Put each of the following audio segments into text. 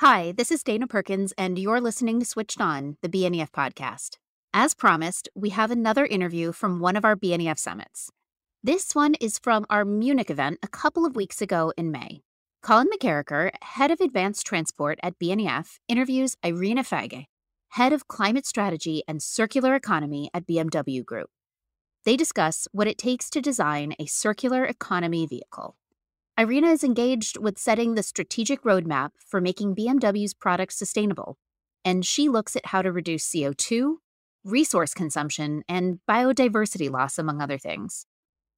Hi, this is Dana Perkins, and you're listening to Switched On, the BNEF podcast. As promised, we have another interview from one of our BNEF summits. This one is from our Munich event a couple of weeks ago in May. Colin McKerracher, head of advanced transport at BNEF, interviews Irina Feige, head of climate strategy and circular economy at BMW Group. They discuss what it takes to design a circular economy vehicle. Irina is engaged with setting the strategic roadmap for making BMW's products sustainable, and she looks at how to reduce CO2, resource consumption, and biodiversity loss, among other things.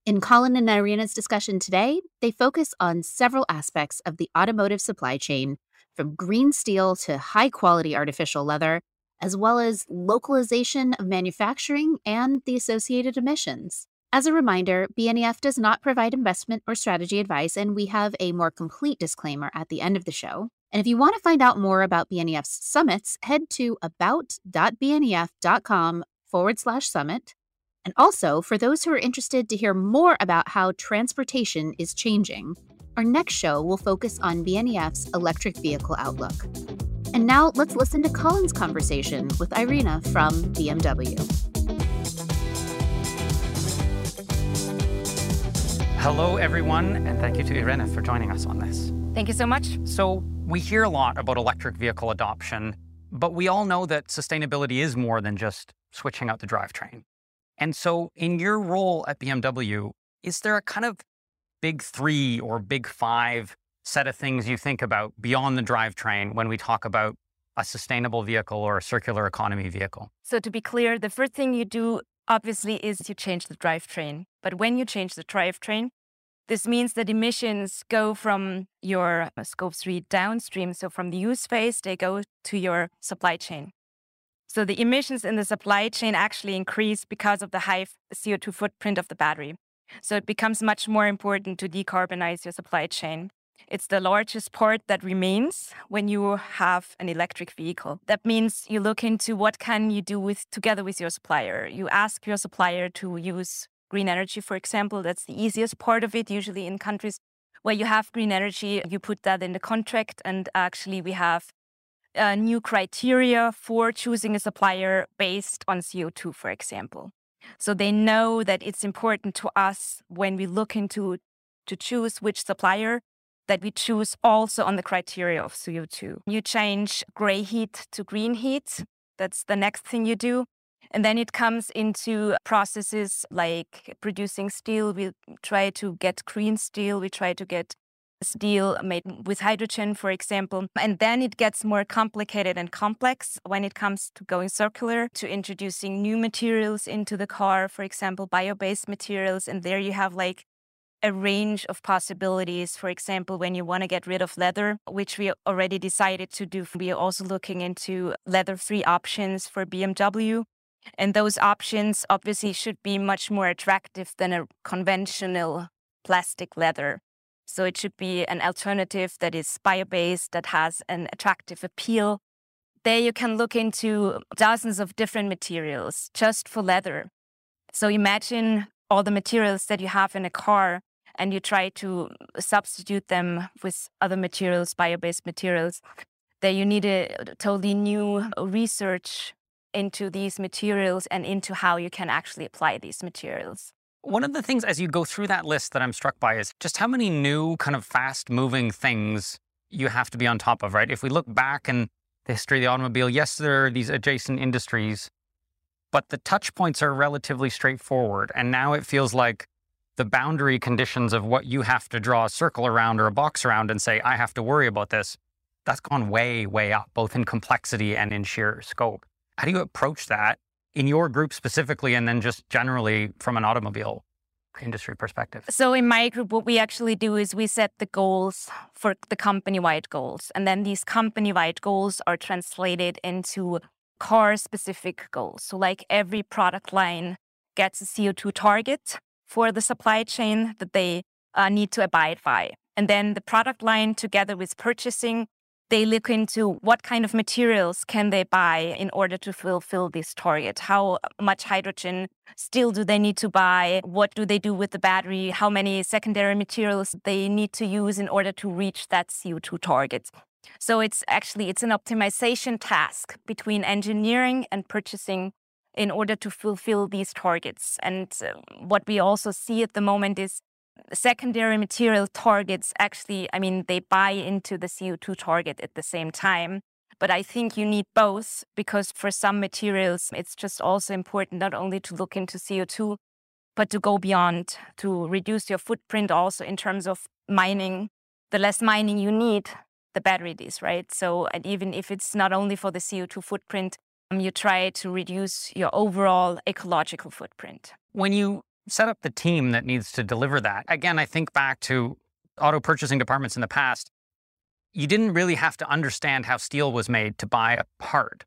In Colin and Irina's discussion today, they focus on several aspects of the automotive supply chain, from green steel to high quality artificial leather, as well as localization of manufacturing and the associated emissions. As a reminder, BNEF does not provide investment or strategy advice, and we have a more complete disclaimer at the end of the show. And if you want to find out more about BNEF's summits, head to about.bnef.com forward slash summit. And also, for those who are interested to hear more about how transportation is changing, our next show will focus on BNEF's electric vehicle outlook. And now let's listen to Colin's conversation with Irina from BMW. Hello, everyone, and thank you to Irina for joining us on this. Thank you so much. So, we hear a lot about electric vehicle adoption, but we all know that sustainability is more than just switching out the drivetrain. And so, in your role at BMW, is there a kind of big three or big five set of things you think about beyond the drivetrain when we talk about a sustainable vehicle or a circular economy vehicle? So, to be clear, the first thing you do obviously is you change the drivetrain. But when you change the drivetrain, this means that emissions go from your uh, scope 3 downstream. So from the use phase, they go to your supply chain. So the emissions in the supply chain actually increase because of the high CO2 footprint of the battery. So it becomes much more important to decarbonize your supply chain. It's the largest part that remains when you have an electric vehicle. That means you look into what can you do with together with your supplier. You ask your supplier to use green energy, for example. That's the easiest part of it. Usually in countries where you have green energy, you put that in the contract. And actually, we have new criteria for choosing a supplier based on CO2, for example. So they know that it's important to us when we look into to choose which supplier that we choose also on the criteria of CO2. You change gray heat to green heat. That's the next thing you do. And then it comes into processes like producing steel. We try to get green steel. We try to get steel made with hydrogen, for example. And then it gets more complicated and complex when it comes to going circular, to introducing new materials into the car, for example, bio based materials. And there you have like a range of possibilities. For example, when you want to get rid of leather, which we already decided to do, we are also looking into leather free options for BMW. And those options obviously should be much more attractive than a conventional plastic leather. So it should be an alternative that is bio based, that has an attractive appeal. There you can look into dozens of different materials just for leather. So imagine all the materials that you have in a car and you try to substitute them with other materials, bio based materials. There you need a totally new research into these materials and into how you can actually apply these materials. One of the things as you go through that list that I'm struck by is just how many new kind of fast moving things you have to be on top of, right? If we look back in the history of the automobile, yes, there are these adjacent industries, but the touch points are relatively straightforward. And now it feels like the boundary conditions of what you have to draw a circle around or a box around and say, I have to worry about this that's gone way, way up, both in complexity and in sheer scope. How do you approach that in your group specifically, and then just generally from an automobile industry perspective? So in my group, what we actually do is we set the goals for the company-wide goals, and then these company-wide goals are translated into car-specific goals. So like every product line gets a CO2 target for the supply chain that they uh, need to abide by. And then the product line, together with purchasing, they look into what kind of materials can they buy in order to fulfill this target? How much hydrogen steel do they need to buy? What do they do with the battery? How many secondary materials they need to use in order to reach that co2 target? So it's actually it's an optimization task between engineering and purchasing in order to fulfill these targets. And uh, what we also see at the moment is secondary material targets actually, I mean, they buy into the CO2 target at the same time. But I think you need both because for some materials, it's just also important not only to look into CO2, but to go beyond, to reduce your footprint also in terms of mining. The less mining you need, the better it is, right? So, and even if it's not only for the CO2 footprint, um, you try to reduce your overall ecological footprint. When you set up the team that needs to deliver that. Again, I think back to auto purchasing departments in the past. You didn't really have to understand how steel was made to buy a part.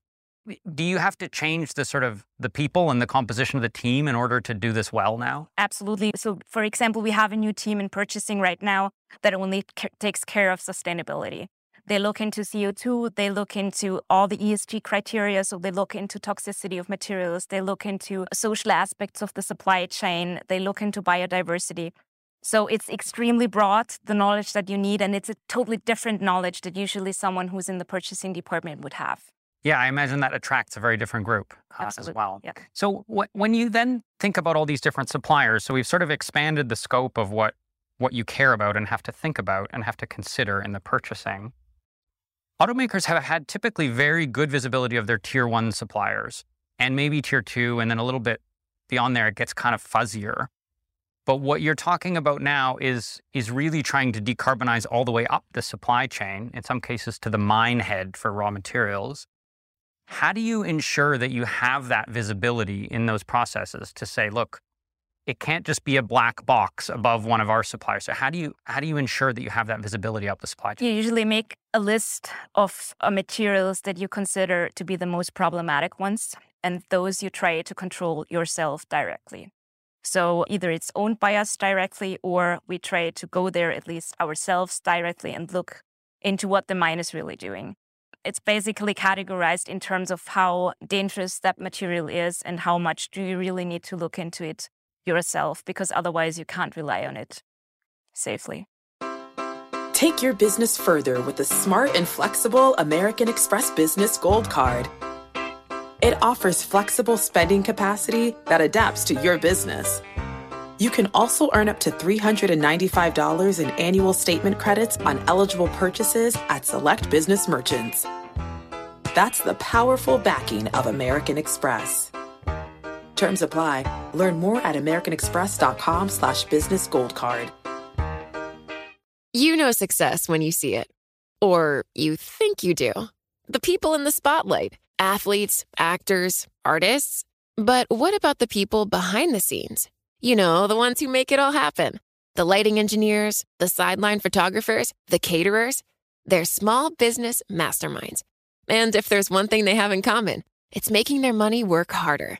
Do you have to change the sort of the people and the composition of the team in order to do this well now? Absolutely. So, for example, we have a new team in purchasing right now that only takes care of sustainability. They look into CO2, they look into all the ESG criteria. So they look into toxicity of materials, they look into social aspects of the supply chain, they look into biodiversity. So it's extremely broad, the knowledge that you need, and it's a totally different knowledge that usually someone who's in the purchasing department would have. Yeah, I imagine that attracts a very different group uh, as well. Yeah. So wh- when you then think about all these different suppliers, so we've sort of expanded the scope of what what you care about and have to think about and have to consider in the purchasing. Automakers have had typically very good visibility of their tier one suppliers and maybe tier two, and then a little bit beyond there, it gets kind of fuzzier. But what you're talking about now is, is really trying to decarbonize all the way up the supply chain, in some cases to the mine head for raw materials. How do you ensure that you have that visibility in those processes to say, look, it can't just be a black box above one of our suppliers. So how do you how do you ensure that you have that visibility up the supply chain? You usually make a list of uh, materials that you consider to be the most problematic ones, and those you try to control yourself directly. So either it's owned by us directly, or we try to go there at least ourselves directly and look into what the mine is really doing. It's basically categorized in terms of how dangerous that material is and how much do you really need to look into it yourself because otherwise you can't rely on it safely. Take your business further with the smart and flexible American Express Business Gold Card. It offers flexible spending capacity that adapts to your business. You can also earn up to $395 in annual statement credits on eligible purchases at select business merchants. That's the powerful backing of American Express. Terms apply. Learn more at americanexpress.com slash business gold card. You know success when you see it. Or you think you do. The people in the spotlight. Athletes, actors, artists. But what about the people behind the scenes? You know, the ones who make it all happen. The lighting engineers, the sideline photographers, the caterers. They're small business masterminds. And if there's one thing they have in common, it's making their money work harder.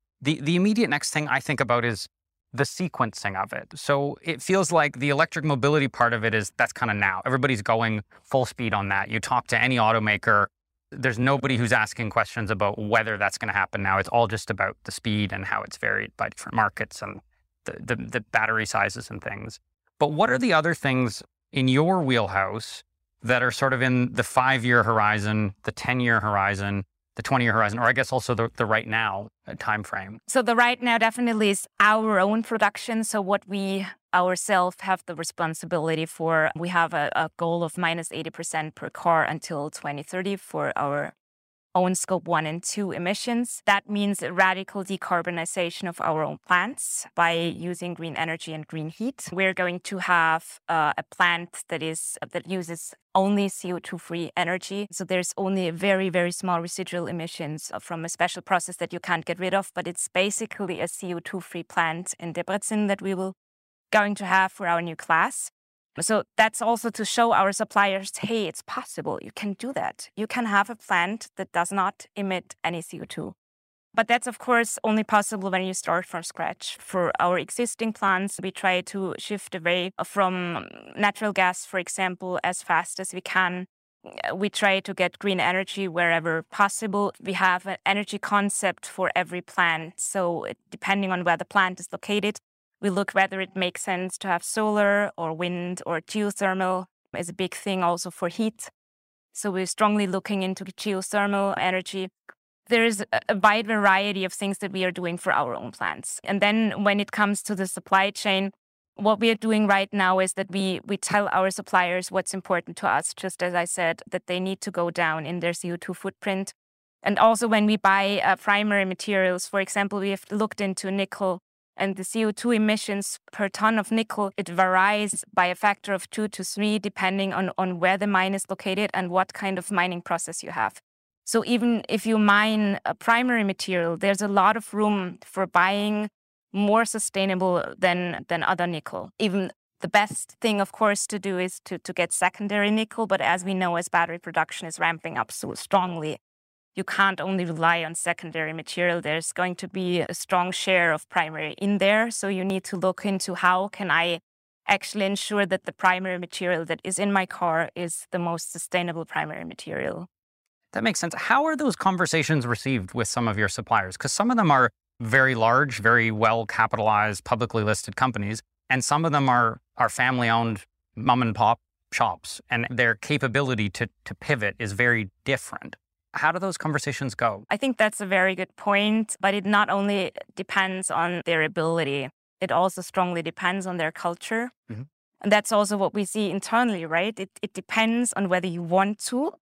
the, the immediate next thing I think about is the sequencing of it. So it feels like the electric mobility part of it is that's kind of now. Everybody's going full speed on that. You talk to any automaker, there's nobody who's asking questions about whether that's going to happen now. It's all just about the speed and how it's varied by different markets and the, the, the battery sizes and things. But what are the other things in your wheelhouse that are sort of in the five year horizon, the 10 year horizon, the 20 year horizon, or I guess also the, the right now uh, time frame? So the right now definitely is our own production. So what we ourselves have the responsibility for. We have a, a goal of minus 80% per car until 2030 for our own scope one and two emissions. That means radical decarbonization of our own plants by using green energy and green heat. We're going to have uh, a plant that is that uses only CO2-free energy. So there's only very, very small residual emissions from a special process that you can't get rid of, but it's basically a CO2-free plant in Debrecen that we will going to have for our new class. So that's also to show our suppliers, hey, it's possible. You can do that. You can have a plant that does not emit any CO2. But that's, of course, only possible when you start from scratch. For our existing plants, we try to shift away from natural gas, for example, as fast as we can. We try to get green energy wherever possible. We have an energy concept for every plant. So, depending on where the plant is located, we look whether it makes sense to have solar or wind or geothermal is a big thing also for heat. So we're strongly looking into geothermal energy. There is a wide variety of things that we are doing for our own plants. And then when it comes to the supply chain, what we are doing right now is that we we tell our suppliers what's important to us, just as I said, that they need to go down in their CO2 footprint. And also when we buy uh, primary materials, for example, we have looked into nickel and the CO2 emissions per ton of nickel, it varies by a factor of two to three, depending on, on where the mine is located and what kind of mining process you have. So even if you mine a primary material, there's a lot of room for buying more sustainable than, than other nickel. Even the best thing, of course, to do is to, to get secondary nickel. But as we know, as battery production is ramping up so strongly, you can't only rely on secondary material. There's going to be a strong share of primary in there. So you need to look into how can I actually ensure that the primary material that is in my car is the most sustainable primary material. That makes sense. How are those conversations received with some of your suppliers? Because some of them are very large, very well capitalized, publicly listed companies, and some of them are, are family owned mom and pop shops, and their capability to, to pivot is very different. How do those conversations go? I think that's a very good point, but it not only depends on their ability, it also strongly depends on their culture. Mm-hmm. And that's also what we see internally, right? It, it depends on whether you want to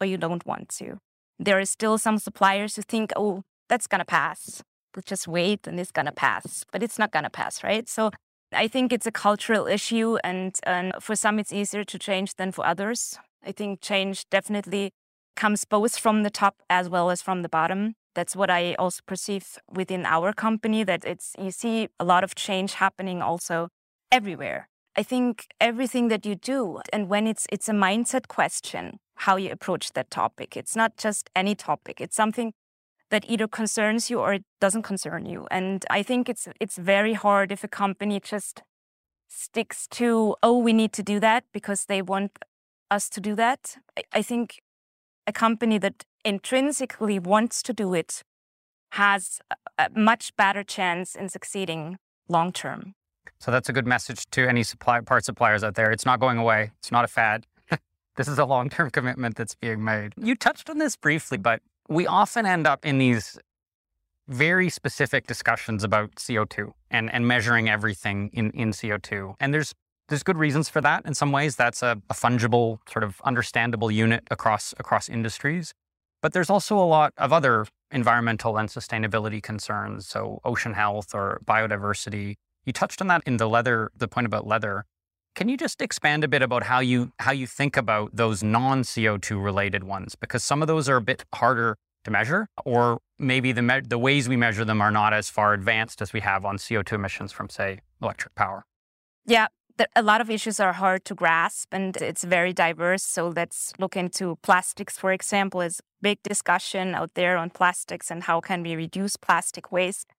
or you don't want to. There are still some suppliers who think, oh, that's going to pass. We'll just wait and it's going to pass. But it's not going to pass, right? So I think it's a cultural issue. And, and for some, it's easier to change than for others. I think change definitely comes both from the top as well as from the bottom. That's what I also perceive within our company that it's you see a lot of change happening also everywhere. I think everything that you do and when it's it's a mindset question how you approach that topic. It's not just any topic. It's something that either concerns you or it doesn't concern you. And I think it's it's very hard if a company just sticks to, oh, we need to do that because they want us to do that. I, I think a company that intrinsically wants to do it has a much better chance in succeeding long term. So that's a good message to any supply part suppliers out there. It's not going away. It's not a fad. this is a long term commitment that's being made. You touched on this briefly, but we often end up in these very specific discussions about CO2 and, and measuring everything in, in CO2. And there's there's good reasons for that. In some ways, that's a, a fungible, sort of understandable unit across across industries. But there's also a lot of other environmental and sustainability concerns, so ocean health or biodiversity. You touched on that in the leather, the point about leather. Can you just expand a bit about how you how you think about those non CO2 related ones? Because some of those are a bit harder to measure, or maybe the me- the ways we measure them are not as far advanced as we have on CO2 emissions from, say, electric power. Yeah, a lot of issues are hard to grasp and it's very diverse. So let's look into plastics, for example, is big discussion out there on plastics and how can we reduce plastic waste.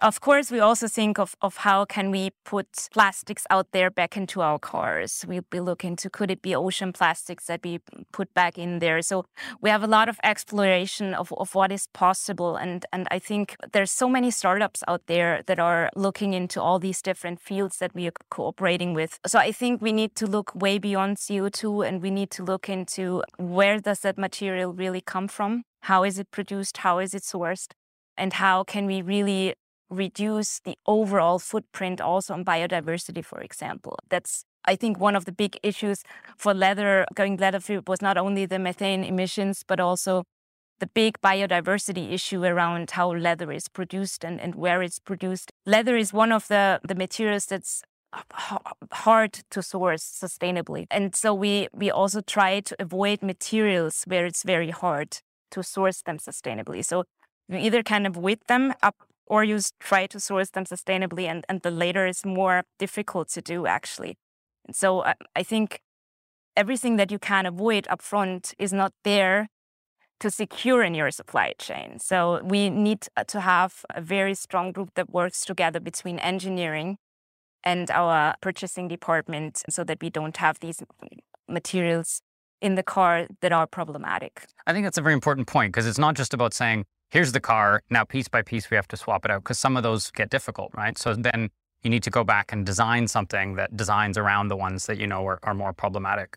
Of course, we also think of, of how can we put plastics out there back into our cars. We'll be looking to could it be ocean plastics that we put back in there. So we have a lot of exploration of, of what is possible. And, and I think there's so many startups out there that are looking into all these different fields that we are cooperating with. So I think we need to look way beyond CO2 and we need to look into where does that material really come from? How is it produced? How is it sourced? And how can we really reduce the overall footprint also on biodiversity, for example. That's I think one of the big issues for leather going leather free was not only the methane emissions, but also the big biodiversity issue around how leather is produced and, and where it's produced. Leather is one of the, the materials that's hard to source sustainably. And so we, we also try to avoid materials where it's very hard to source them sustainably. So you either kind of avoid them up or you try to source them sustainably and, and the later is more difficult to do actually and so I, I think everything that you can avoid upfront is not there to secure in your supply chain so we need to have a very strong group that works together between engineering and our purchasing department so that we don't have these materials in the car that are problematic. I think that's a very important point because it's not just about saying here's the car. Now, piece by piece, we have to swap it out because some of those get difficult, right? So then you need to go back and design something that designs around the ones that you know are, are more problematic.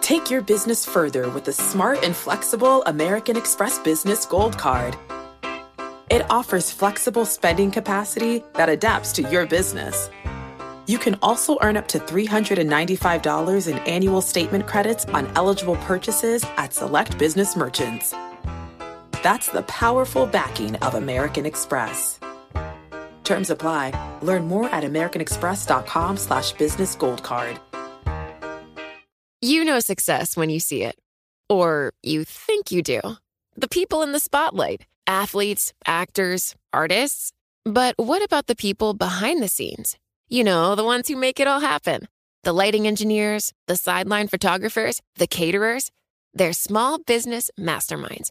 Take your business further with the smart and flexible American Express Business Gold Card. It offers flexible spending capacity that adapts to your business. You can also earn up to $395 in annual statement credits on eligible purchases at select business merchants. That's the powerful backing of American Express. Terms apply. Learn more at americanexpress.com slash business gold card. You know success when you see it. Or you think you do. The people in the spotlight. Athletes, actors, artists. But what about the people behind the scenes? You know, the ones who make it all happen. The lighting engineers, the sideline photographers, the caterers. They're small business masterminds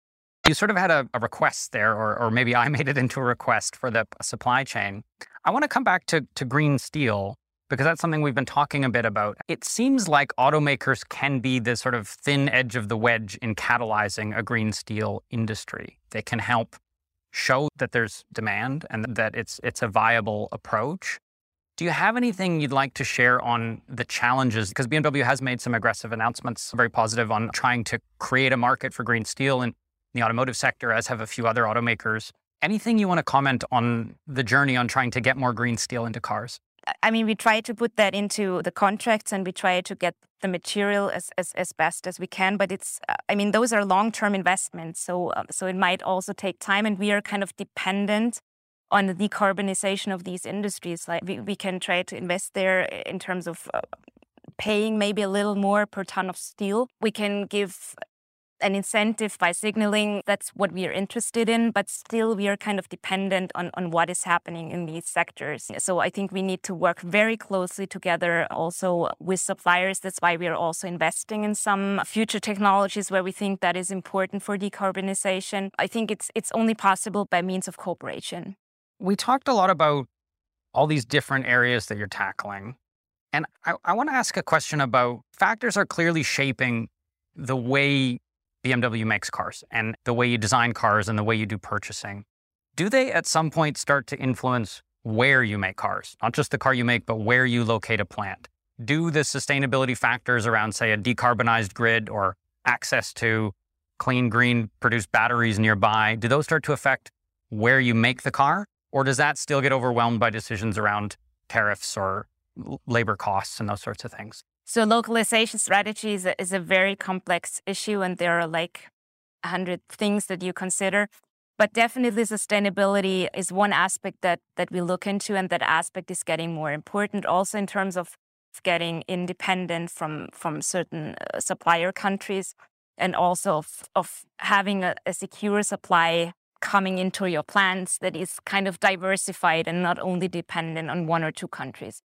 You sort of had a, a request there, or, or maybe I made it into a request for the supply chain. I want to come back to, to green steel because that's something we've been talking a bit about. It seems like automakers can be the sort of thin edge of the wedge in catalyzing a green steel industry. They can help show that there's demand and that it's it's a viable approach. Do you have anything you'd like to share on the challenges? Because BMW has made some aggressive announcements, very positive on trying to create a market for green steel. And the automotive sector, as have a few other automakers. Anything you want to comment on the journey on trying to get more green steel into cars? I mean, we try to put that into the contracts and we try to get the material as, as, as best as we can. But it's, uh, I mean, those are long term investments. So, um, so it might also take time. And we are kind of dependent on the decarbonization of these industries. Like we, we can try to invest there in terms of uh, paying maybe a little more per ton of steel. We can give an incentive by signaling that's what we are interested in, but still we are kind of dependent on, on what is happening in these sectors. So I think we need to work very closely together also with suppliers. That's why we are also investing in some future technologies where we think that is important for decarbonization. I think it's it's only possible by means of cooperation. We talked a lot about all these different areas that you're tackling. And I, I want to ask a question about factors are clearly shaping the way BMW makes cars and the way you design cars and the way you do purchasing, do they at some point start to influence where you make cars? Not just the car you make, but where you locate a plant. Do the sustainability factors around, say, a decarbonized grid or access to clean, green produced batteries nearby, do those start to affect where you make the car? Or does that still get overwhelmed by decisions around tariffs or labor costs and those sorts of things? So localization strategy is a, very complex issue, and there are like a hundred things that you consider. But definitely sustainability is one aspect that that we look into and that aspect is getting more important also in terms of getting independent from from certain uh, supplier countries and also of, of having a, a secure supply coming into your plants that is kind of diversified and not only dependent on one or two countries.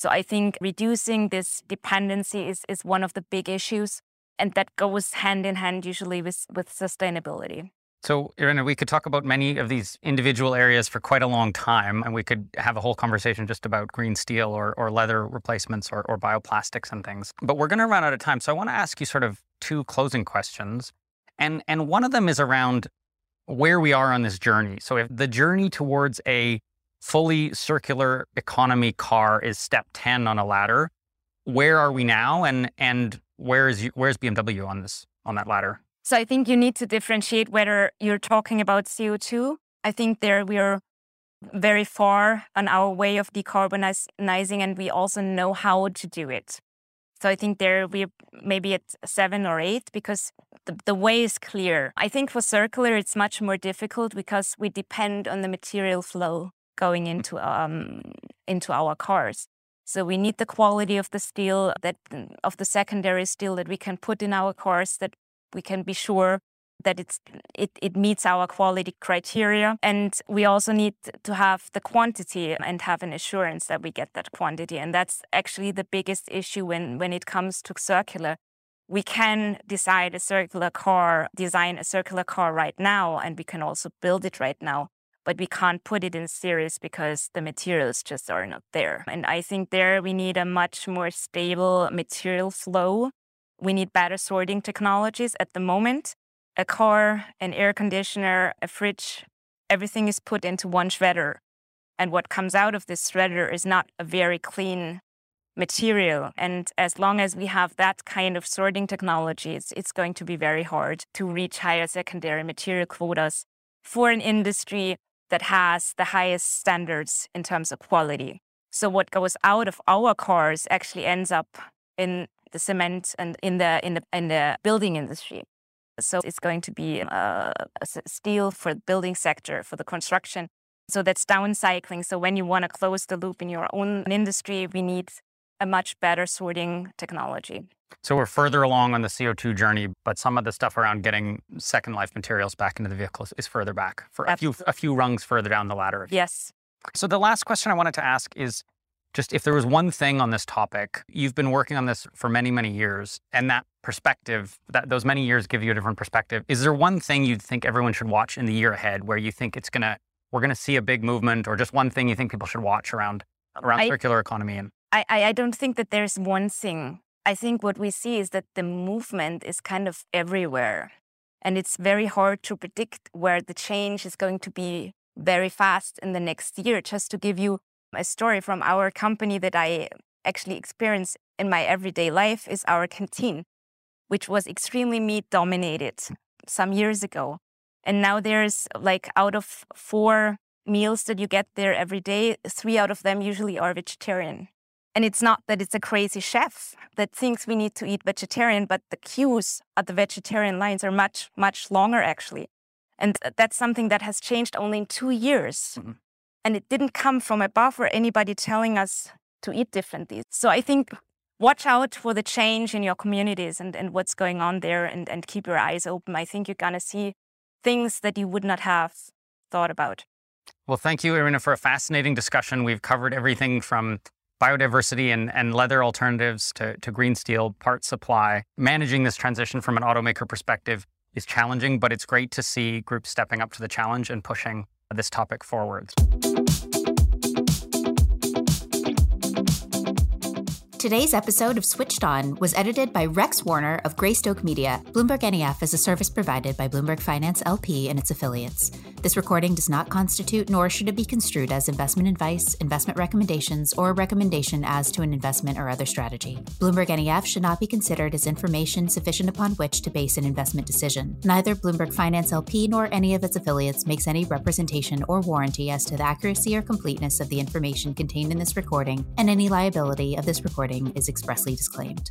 So I think reducing this dependency is, is one of the big issues. And that goes hand in hand usually with, with sustainability. So, Irina, we could talk about many of these individual areas for quite a long time, and we could have a whole conversation just about green steel or, or leather replacements or, or bioplastics and things. But we're going to run out of time. So, I want to ask you sort of two closing questions. And, and one of them is around where we are on this journey. So, if the journey towards a fully circular economy car is step 10 on a ladder, where are we now? And, and where is, where's BMW on this, on that ladder? So I think you need to differentiate whether you're talking about CO2. I think there we are very far on our way of decarbonizing and we also know how to do it. So I think there we're maybe at seven or eight because the, the way is clear. I think for circular, it's much more difficult because we depend on the material flow going into um, into our cars. So we need the quality of the steel that of the secondary steel that we can put in our cars that we can be sure that it's it, it meets our quality criteria. And we also need to have the quantity and have an assurance that we get that quantity. And that's actually the biggest issue when when it comes to circular. We can decide a circular car design a circular car right now and we can also build it right now but we can't put it in series because the materials just are not there and i think there we need a much more stable material flow we need better sorting technologies at the moment. A car, an air conditioner, a fridge, everything is put into one shredder. And what comes out of this shredder is not a very clean material. And as long as we have that kind of sorting technology, it's, it's going to be very hard to reach higher secondary material quotas for an industry that has the highest standards in terms of quality. So what goes out of our cars actually ends up in the cement and in the in the in the building industry. So it's going to be uh, steel for the building sector for the construction. So that's downcycling. So when you want to close the loop in your own industry, we need a much better sorting technology. So we're further along on the CO2 journey, but some of the stuff around getting second life materials back into the vehicles is further back, for a few a few rungs further down the ladder. Yes. So the last question I wanted to ask is just if there was one thing on this topic, you've been working on this for many, many years, and that perspective, that those many years give you a different perspective. Is there one thing you think everyone should watch in the year ahead where you think it's gonna we're gonna see a big movement, or just one thing you think people should watch around around I, circular economy and I, I don't think that there's one thing. I think what we see is that the movement is kind of everywhere. And it's very hard to predict where the change is going to be very fast in the next year. Just to give you a story from our company that I actually experience in my everyday life is our canteen, which was extremely meat dominated some years ago. And now there's like out of four meals that you get there every day, three out of them usually are vegetarian. And it's not that it's a crazy chef that thinks we need to eat vegetarian, but the queues at the vegetarian lines are much, much longer actually. And that's something that has changed only in two years. Mm-hmm and it didn't come from above or anybody telling us to eat differently. So I think watch out for the change in your communities and, and what's going on there and, and keep your eyes open. I think you're going to see things that you would not have thought about. Well, thank you, Irina, for a fascinating discussion. We've covered everything from biodiversity and, and leather alternatives to, to green steel part supply. Managing this transition from an automaker perspective is challenging, but it's great to see groups stepping up to the challenge and pushing this topic forward. Today's episode of Switched On was edited by Rex Warner of Greystoke Media. Bloomberg NEF is a service provided by Bloomberg Finance LP and its affiliates. This recording does not constitute nor should it be construed as investment advice, investment recommendations, or a recommendation as to an investment or other strategy. Bloomberg NEF should not be considered as information sufficient upon which to base an investment decision. Neither Bloomberg Finance LP nor any of its affiliates makes any representation or warranty as to the accuracy or completeness of the information contained in this recording, and any liability of this recording is expressly disclaimed.